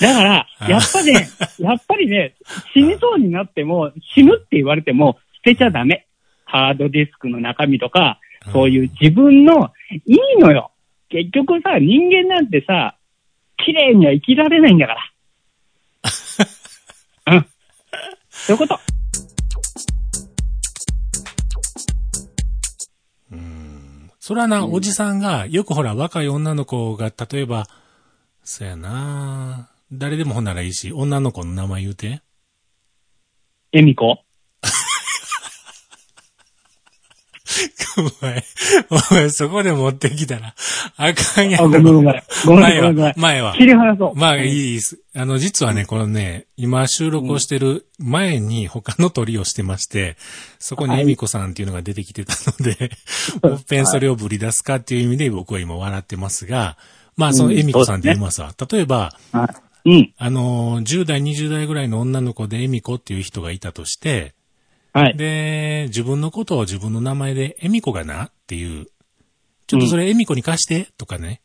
だから、うんやっぱね、やっぱりね、死にそうになっても、死ぬって言われても、捨てちゃダメ。ハードディスクの中身とか、そういう自分の、いいのよ。結局さ、人間なんてさ、綺麗には生きられないんだから。うん。そういうこと。それはな、おじさんが、よくほら、若い女の子が、例えば、そやな誰でもほんならいいし、女の子の名前言うて。エミコお前、お前、そこで持ってきたら、あかんやあ、ろ。ごめんごめん。ごめん前はごめんごめん、。前は。切り離そう。まあいいです。あの、実はね、このね、今収録をしてる前に他の鳥をしてまして、そこにはいエミコさんっていうのが出てきてたので、もっぺんそれをぶり出すかっていう意味で僕は今笑ってますが、まあそのエミコさんって言いますわ。例えば、はい。うん。あの、10代、20代ぐらいの女の子でエミコっていう人がいたとして、はい。で、自分のことを自分の名前でエミコがなっていう、ちょっとそれエミコに貸してとかね。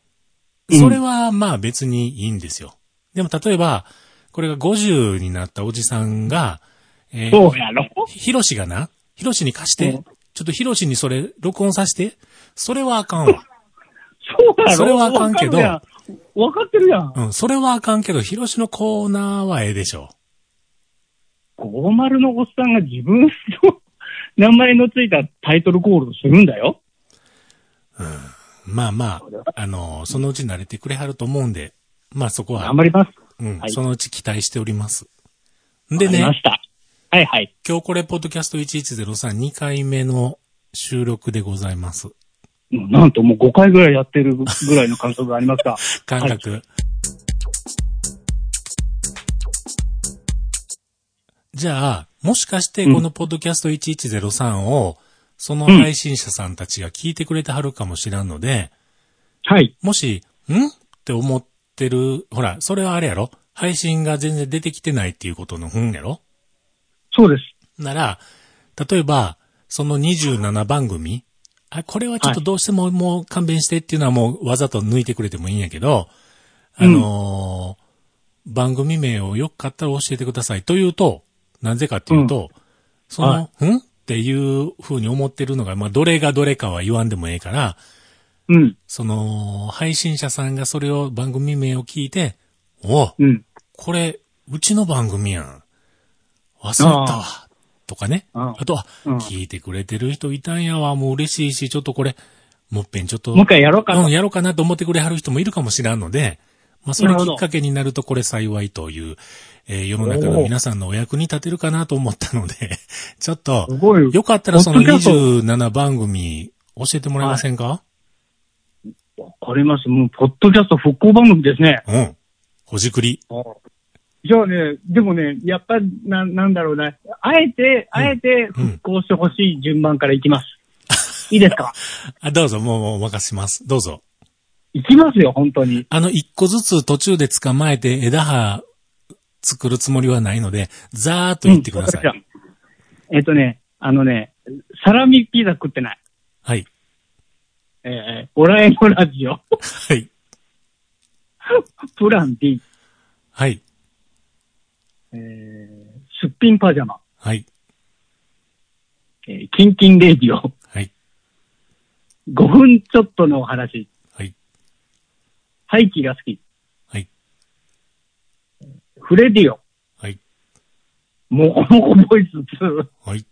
うん。それはまあ別にいいんですよ。でも例えば、これが50になったおじさんが、えーそうやろ？ヒロシがな、ヒロシに貸して、うん。ちょっとヒロシにそれ録音させて、それはあかんわ。そうやろ？それはあかんけど。わかってるやん。うん、それはあかんけど、ヒロシのコーナーはええでしょ50のおっさんが自分の名前のついたタイトルコールをするんだよ。まあまあ、あの、そのうち慣れてくれはると思うんで、まあそこは頑、張ります。うん、はいそのうち期待しております。でね、ました。はいはい。今日これ、ポッドキャスト1103、2回目の収録でございます。なんともう5回ぐらいやってるぐらいの感覚がありますが。感覚。じゃあ、もしかしてこのポッドキャスト1103を、その配信者さんたちが聞いてくれてはるかもしらんので、はい。もし、ん？って思ってる、ほら、それはあれやろ？配信が全然出てきてないっていうことのふんやろ？そうです。なら、例えば、その27番組、あ、これはちょっとどうしてももう勘弁してっていうのはもうわざと抜いてくれてもいいんやけど、あのー番組名をよかったら教えてくださいというと、なぜかっていうと、その、ん？っていう風に思ってるのが、まあ、どれがどれかは言わんでもええから、うん。その、配信者さんがそれを番組名を聞いて、おうん。これ、うちの番組やん。忘れたわ。とかね。ああとは、うん聞いてくれてる人いたんやわ。もう嬉しいし、ちょっとこれ、もっぺんちょっと、もう一回やろうかとうん、。やろうかなと思ってくれはる人もいるかもしらんので、まあ、それきっかけになるとこれ幸いという、えー世の中の皆さんのお役に立てるかなと思ったので、ちょっと。よかったらそのポッドキャスト27番組、教えてもらえませんか、わかります。もう、ポッドキャスト復興番組ですね。うん。ほじくり。じゃあね、でもね、やっぱり、な、なんだろうな。あえて、あえて復興してほしい順番からいきます。いいですか？あ、どうぞ、もう、もうお任せします。どうぞ。いきますよ、本当に。あの、一個ずつ途中で捕まえて枝葉作るつもりはないので、ざーっと言ってください。うんえっとね、あのね、サラミピザ食ってない。はい。えー、オラエのラジオ、はい。プラン D、はい。えー、すっぴんパジャマ、はい。えー、キンキンレディオ、はい。5分ちょっとのお話、はい。廃棄が好き、はい。フレディオ、はい。モコモコボイス2、はい。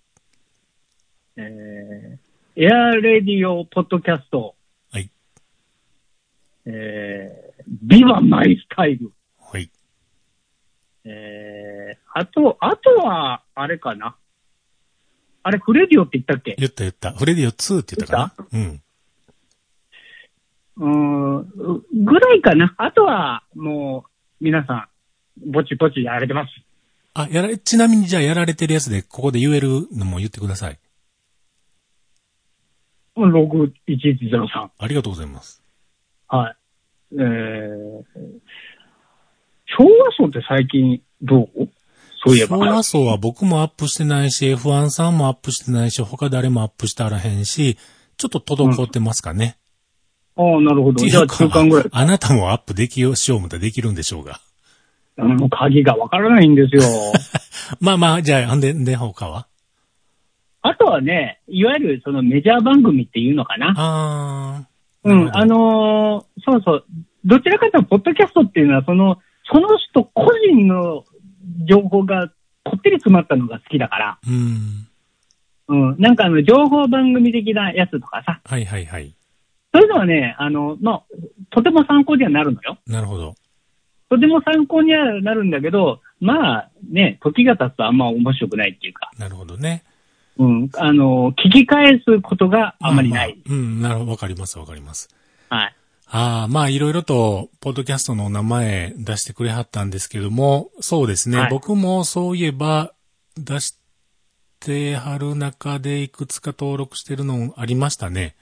えー、エアレディオポッドキャスト、はい。えー、ビバマイスタイル、はい。えー、あと、あとは、あれかな。あれ、フレディオって言ったっけ？言った言った。フレディオ2って言ったかな？うん。うーん、ぐらいかな。あとは、もう、皆さん、ぼちぼちやられてます。あ、やられ、ちなみにじゃあやられてるやつで、ここで言えるのも言ってください。61103。ありがとうございます。はい。えー、昭和層って最近どう？そういえば。昭和層は僕もアップしてないし、F1 さんもアップしてないし、他誰もアップしてあらへんし、ちょっと滞ってますかね。ああ、なるほど。じゃあ中間ぐらい。あなたもアップできようしようもたらできるんでしょうが。あの、鍵がわからないんですよ。まあまあ、じゃあ、んで、で、他は？あとはね、いわゆるそのメジャー番組っていうのかな。あー。うん、あのーそうそう。どちらかというと、ポッドキャストっていうのは、その、その人個人の情報がこってり詰まったのが好きだから、うん。うん、なんかあの、情報番組的なやつとかさ、はいはいはい。そういうのはね、あの、まあ、とても参考にはなるのよ。なるほど。とても参考にはなるんだけど、まあ、ね、時が経つとあんま面白くないっていうか、なるほどね。うん、あの、聞き返すことがあまりない。まあうん、なるほど。わかりますわかります。はい。ああ、まあいろいろと、ポッドキャストの名前出してくれはったんですけども、そうですね。はい僕もそういえば、出してはる中でいくつか登録してるのありましたね。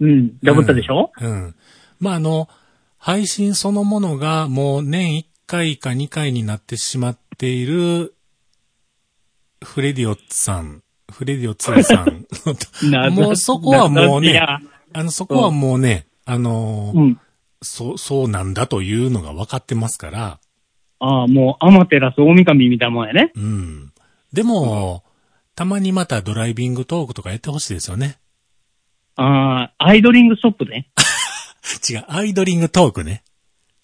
うん、ダブったでしょ、うん。うんまああの、配信そのものがもう年1回か2回になってしまっている、フレディオさん、フレディオ2さん なもうそこはもうねあの、そこはもうね、あのーうん。そう、そうなんだというのが分かってますから、ああ、もう、アマテラス大神みたいなもんやね。うん。でも、たまにまたドライビングトークとかやってほしいですよね。ああ、アイドリングストップね。違う、アイドリングトークね。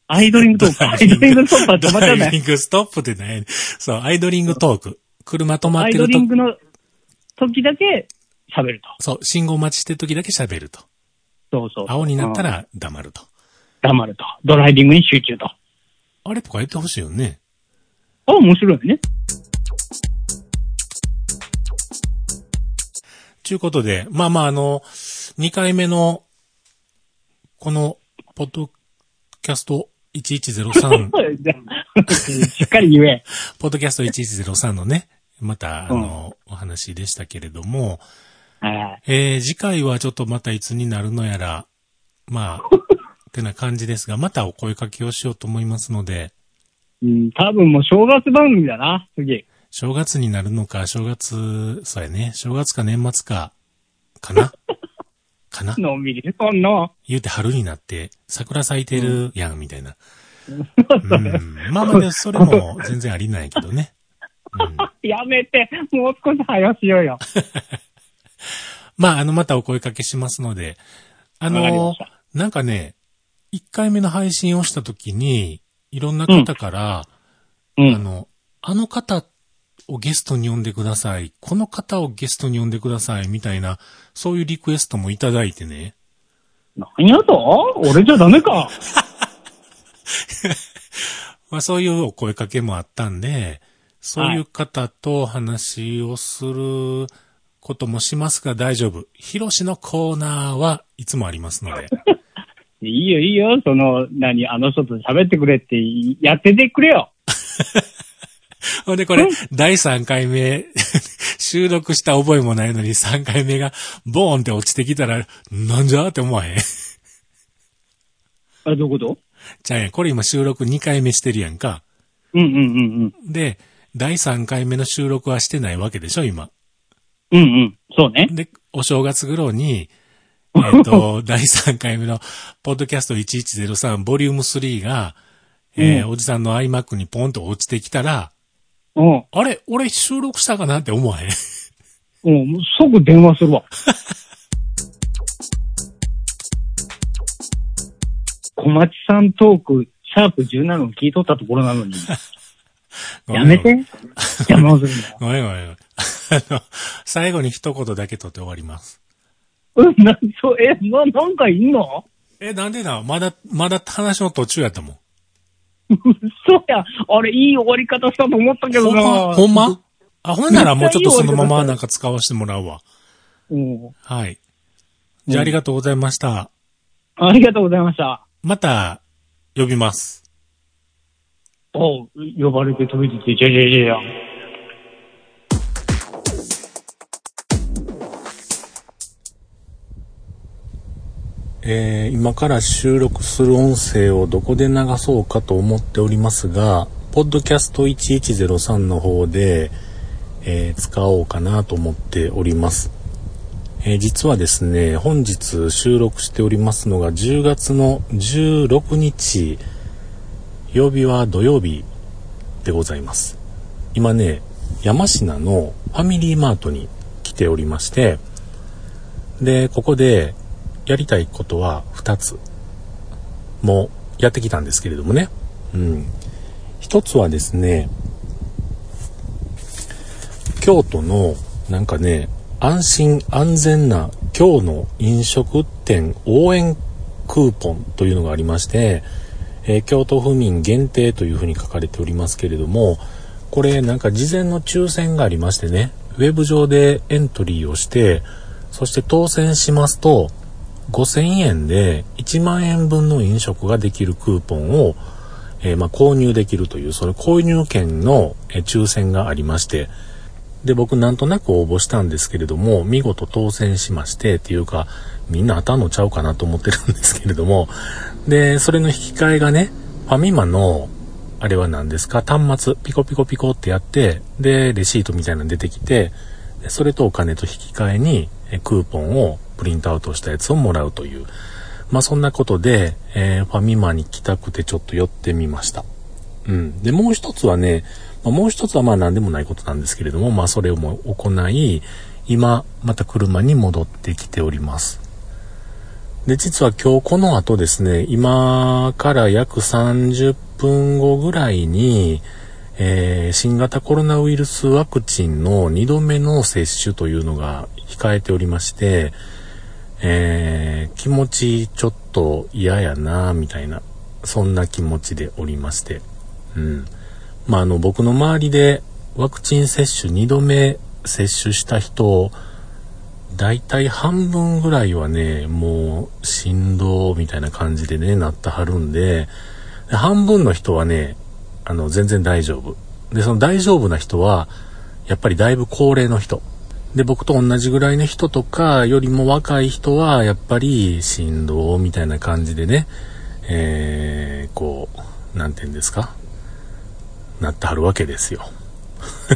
アイドリングトップ。アイドリングストップは止まっちゃうドライビね。ングストップってね。そう、アイドリングトーク。車止まっアイてるとドリングの、時だけ喋ると。そう、信号待ちしてる時だけ喋ると。そうそう。青になったうんら黙ると。黙ると。ドライビングに集中と。あれ？とか言ってほしいよね。あ、面白いね。ちゅうことで、まあまああの、2回目の、この、ポッドキャスト1103、じゃあしっかり言え。ポッドキャスト1103のね、また、あの、お話でしたけれども、はい。えー、次回はちょっとまたいつになるのやら、まあ、ってな感じですが、またお声かけをしようと思いますので、うん、多分もう正月番組だな、次。正月になるのか、正月、そうやね、正月か年末か、かな かな？のんびりそんの。言うて春になって、桜咲いてるやん、みたいな。うん。まあまあね、それも全然ありなんやけどね。うん。やめて、もう少し早しようよ。まあ、あの、またお声かけしますので、あのなんかね、1回目の配信をしたときに、いろんな方から、うん。あの、あの方をゲストに呼んでください。この方をゲストに呼んでください。みたいな、そういうリクエストもいただいてね。何やと？俺じゃダメか。まあそういうお声かけもあったんで、そういう方と話をすることもしますが大丈夫。ヒロシのコーナーはいつもありますので。いいよいいよ、その、何、あの人と喋ってくれってやっててくれよ。ほんでこれ、第3回目、収録した覚えもないのに3回目がボーンって落ちてきたら、なんじゃって思わへん。あ、どういうこと？じゃあやん、これ今収録2回目してるやんか。うんうんうんうん。で、第3回目の収録はしてないわけでしょ、今。うんうん。そうね。で、お正月頃に、えっ、と、第3回目の、ポッドキャスト1103ボリューム3が、えーうんおじさんの iMac にポンと落ちてきたら、うん。あれ俺収録したかなって思わへん？うん。即電話するわ。小町さんトーク、シャープ17を聞いとったところなのに。やめて。邪魔をするんごめんごめん。あの、最後に一言だけ取って終わります。うん、な、そう、え、な、なんかいんの？え、なんでなまだ、まだ話の途中やったもん。そうや。あれ、いい終わり方したと思ったけどな。ほんま？ほんま？あ、ほんならもうちょっとそのままなんか使わせてもらうわ。うん。はい。じゃあありがとうございました。ありがとうございました。また、呼びます。おう呼ばれて飛び出て、じゃじゃじゃじゃ。えー今から収録する音声をどこで流そうかと思っておりますが、ポッドキャスト1103の方で、えー使おうかなと思っております。えー実はですね、本日収録しておりますのが10月の16日、曜日は土曜日でございます。今ね、山科のファミリーマートに来ておりまして、で、ここでやりたいことは2つ。もやってきたんですけれどもね。うん。一つはですね、京都のなんかね、安心安全な今日の飲食店応援クーポンというのがありまして、えー京都府民限定というふうに書かれておりますけれども、これなんか事前の抽選がありましてね、ウェブ上でエントリーをして、そして当選しますと、5000円で1万円分の飲食ができるクーポンを、えーまあ、購入できるという、その購入券の、え抽選がありまして、で、僕なんとなく応募したんですけれども、見事当選しまして、っていうか、みんな当たんのちゃうかなと思ってるんですけれども、で、それの引き換えがね、ファミマの、あれは何ですか、端末、ピコピコピコってやって、で、レシートみたいなの出てきて、それとお金と引き換えに、クーポンをプリントアウトしたやつをもらうという。まあそんなことで、えーファミマに来たくてちょっと寄ってみました。うん。で、もう一つはね、まあ、もう一つはまあ何でもないことなんですけれども、まあそれをも行い、今、また車に戻ってきております。で、実は今日この後ですね、今から約30分後ぐらいに、えー、新型コロナウイルスワクチンの2度目の接種というのが控えておりまして、えー、気持ちちょっと嫌やなみたいな、そんな気持ちでおりまして、うん。まあ、あの、僕の周りでワクチン接種2度目接種した人、だいたい半分ぐらいはね、もう、振動みたいな感じでね、なったはるんで、半分の人はね、あの、全然大丈夫。で、その大丈夫な人は、やっぱりだいぶ高齢の人。で、僕と同じぐらいの人とかよりも若い人は、やっぱり振動みたいな感じでね、えー、こう、なんて言うんですか？なってはるわけですよ。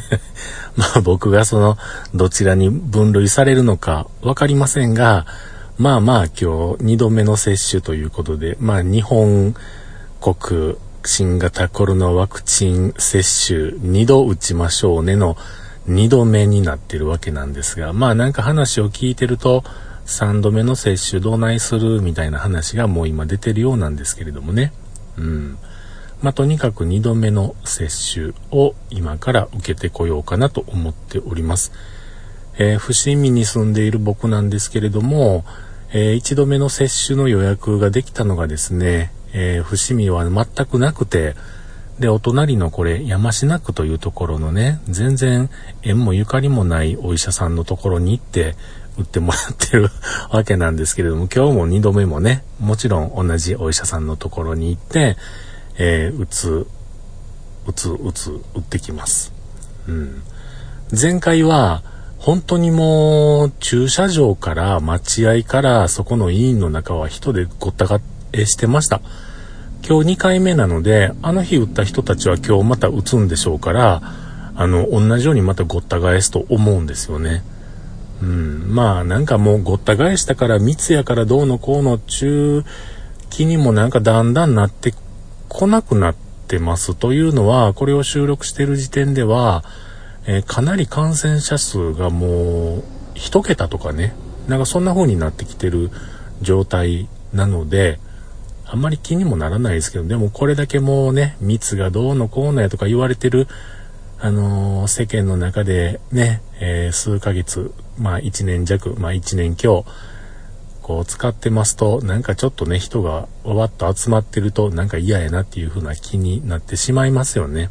まあ僕がその、どちらに分類されるのかわかりませんが、まあまあ今日2度目の接種ということで、まあ日本国新型コロナワクチン接種2度打ちましょうねの2度目になってるわけなんですが、まあなんか話を聞いてると、3度目の接種どないするみたいな話がもう今出てるようなんですけれどもね。うん。まあとにかく2度目の接種を今から受けてこようかなと思っております。えー、伏見に住んでいる僕なんですけれども、えー、1度目の接種の予約ができたのがですね、えー、伏見は全くなくて、で、お隣のこれ、山科区というところのね、全然縁もゆかりもないお医者さんのところに行って打ってもらってる わけなんですけれども、今日も2度目もね、もちろん同じお医者さんのところに行って、えー、打つ、打つ、打つ、打ってきます。うん。前回は、本当にもう、駐車場から待合からそこの委員の中は人でごったがしてました。今日2回目なので、あの日打った人たちは今日また打つんでしょうから、あの、同じようにまたごった返すと思うんですよね。うん。まあ、なんかもうごった返したから密やからどうのこうの中気にもなんかだんだんなってこなくなってますというのは、これを収録してる時点では、えー、かなり感染者数がもう一桁とかね、なんかそんな風になってきてる状態なので、あんまり気にもならないですけど、でもこれだけもうね、密がどうのこうのやとか言われてる、あのー、世間の中でね、えー、数ヶ月、まあ1年弱、まあ1年強、こう使ってますと、なんかちょっとね、人がわわっと集まってると、なんか嫌やなっていう風な気になってしまいますよね。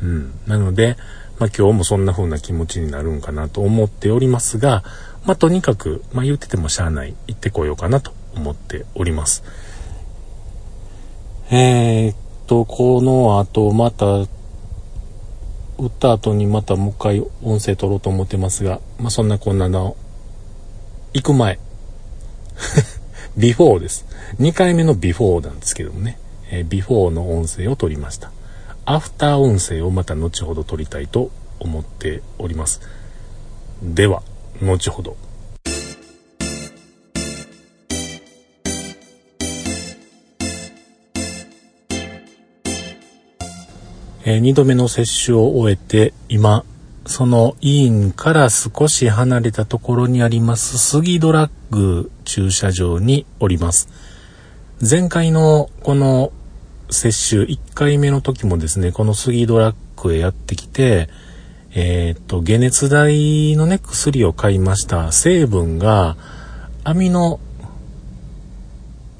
うん。なので、まあ今日もそんな風な気持ちになるんかなと思っておりますが、まあとにかく、まあ言っててもしゃあない、行ってこようかなと思っております。えー、っと、この後、また、打った後にまたもう一回音声取ろうと思ってますが、まあ、そんなこんなの、行く前。ビフォーです。2回目のビフォーなんですけどもね、えー、ビフォーの音声を取りました。アフター音声をまた後ほど取りたいと思っております。では、後ほど。えー、2度目の接種を終えて、今、その委員から少し離れたところにあります杉ドラッグ駐車場におります。前回のこの接種1回目の時もですね、この杉ドラッグへやってきて、えっ、と、解熱剤のね、薬を買いました。成分が、アミノ、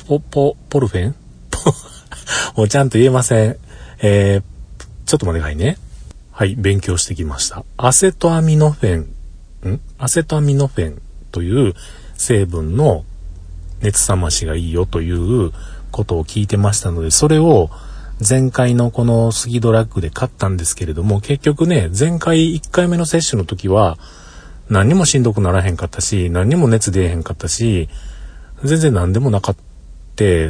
ポ、ポ、ポルフェン？もうちゃんと言えません。えーちょっと待ってくださいね。はい、勉強してきました。アセトアミノフェン、ん？アセトアミノフェンという成分の熱冷ましがいいよということを聞いてましたので、それを前回のこのスギドラッグで買ったんですけれども、結局ね、前回1回目の接種の時は、何にもしんどくならへんかったし、何にも熱出えへんかったし、全然何でもなかった、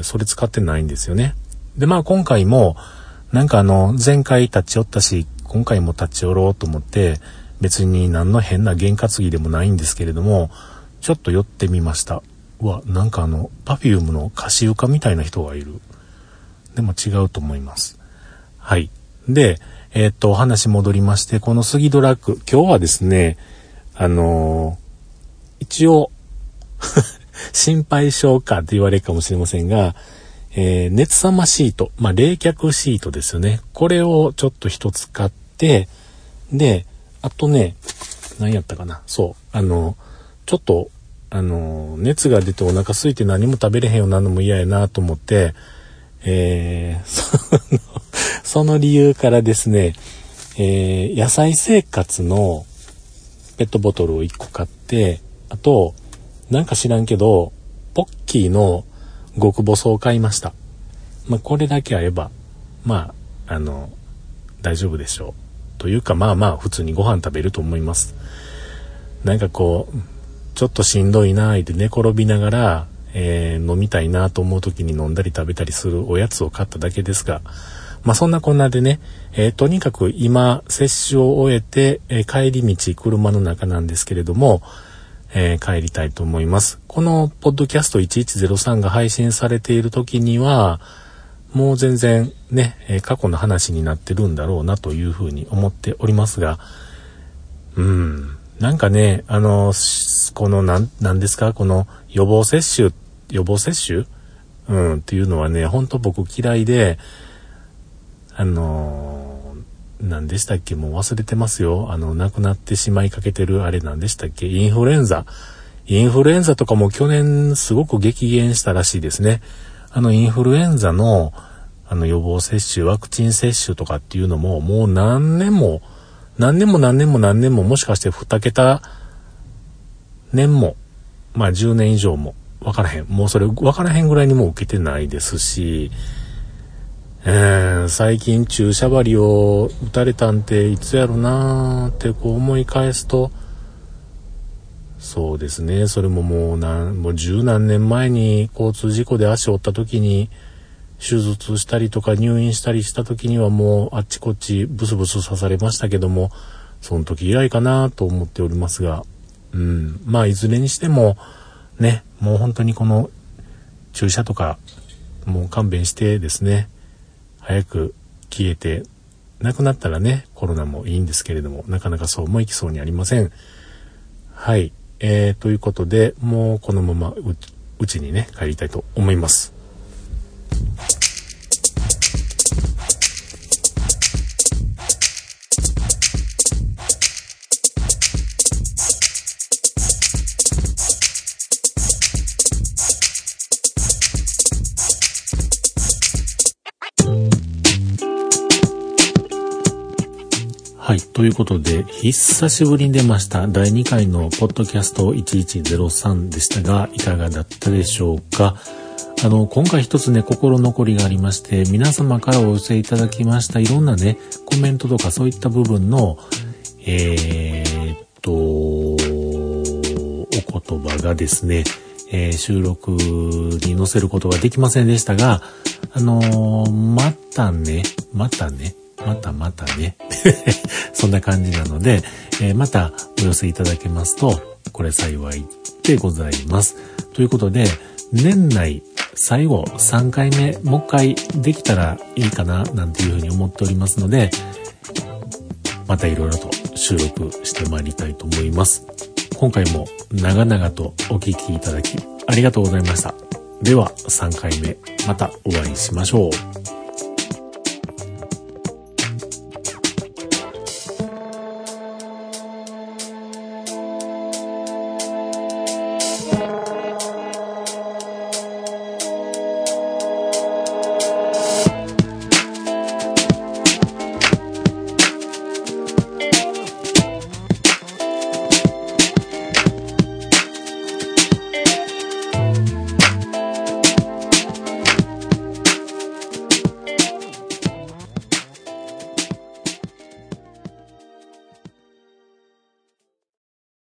それ使ってないんですよね。で、まあ今回も、なんかあの、前回立ち寄ったし、今回も立ち寄ろうと思って、別に何の変な験担ぎでもないんですけれども、ちょっと寄ってみました。うわ、なんかあの、パフュームの歌詞床みたいな人がいる。でも違うと思います。はい。で、えー、っと、お話戻りまして、この杉ドラッグ、今日はですね、あのー、一応 心配性かって言われるかもしれませんが、えー、熱さまシート、まあ、冷却シートですよね。これをちょっと一つ買って、で、あとね、何やったかな。そう。あの、ちょっと、あの、熱が出てお腹空いて何も食べれへんようなのも嫌やなと思って、えー、その、その理由からですね、えー、野菜生活のペットボトルを1個買って、あと、なんか知らんけど、ポッキーの極細を買いました。まあ、これだけあれば、まあ、あの、大丈夫でしょう。というか、まあまあ、普通にご飯食べると思います。なんかこう、ちょっとしんどいなーって寝転びながら、えー、飲みたいなと思う時に飲んだり食べたりするおやつを買っただけですが、まあそんなこんなでね、えー、とにかく今、接種を終えて、えー、帰り道、車の中なんですけれども、えー、帰りたいと思います。このポッドキャスト1103が配信されている時には、もう全然ね、え過去の話になってるんだろうなというふうに思っておりますが、うん、なんかね、あの、このなん、なんですか、この予防接種、予防接種？うん、っていうのはね、ほんと僕嫌いで、あのー、何でしたっけ？もう忘れてますよ。あの、亡くなってしまいかけてるあれ何でしたっけ？インフルエンザ。インフルエンザとかも去年すごく激減したらしいですね。あの、インフルエンザの、あの、予防接種、ワクチン接種とかっていうのも、もう何年も、何年も何年も何年も、もしかして2桁年も、まあ10年以上も、わからへん。もうそれわからへんぐらいにも受けてないですし、えー、最近注射針を打たれたんていつやろなーってこう思い返すと、そうですね。それももう何、もう十何年前に交通事故で足を折った時に、手術したりとか入院したりした時にはもうあっちこっちブスブス刺されましたけども、その時以来かなと思っておりますが、うん。まあいずれにしても、ね、もう本当にこの注射とか、もう勘弁してですね、早く消えて、なくなったらね、コロナもいいんですけれども、なかなかそうもいきそうにありません。はい。えー、ということで、もうこのままうちにね、帰りたいと思います。ということで、久しぶりに出ました第2回のポッドキャスト1103でしたが、いかがだったでしょうか？あの、今回一つね、心残りがありまして、皆様からお寄せいただきましたいろんなね、コメントとかそういった部分の、えー、っと、お言葉がですね、えー、収録に載せることができませんでしたが、あのー、またね、またね、またまたね。そんな感じなので、えー、またお寄せいただけますと、これ幸いでございます。ということで、年内最後3回目、もう一回できたらいいかな、なんていうふうに思っておりますので、またいろいろと収録してまいりたいと思います。今回も長々とお聴きいただきありがとうございました。では3回目、またお会いしましょう。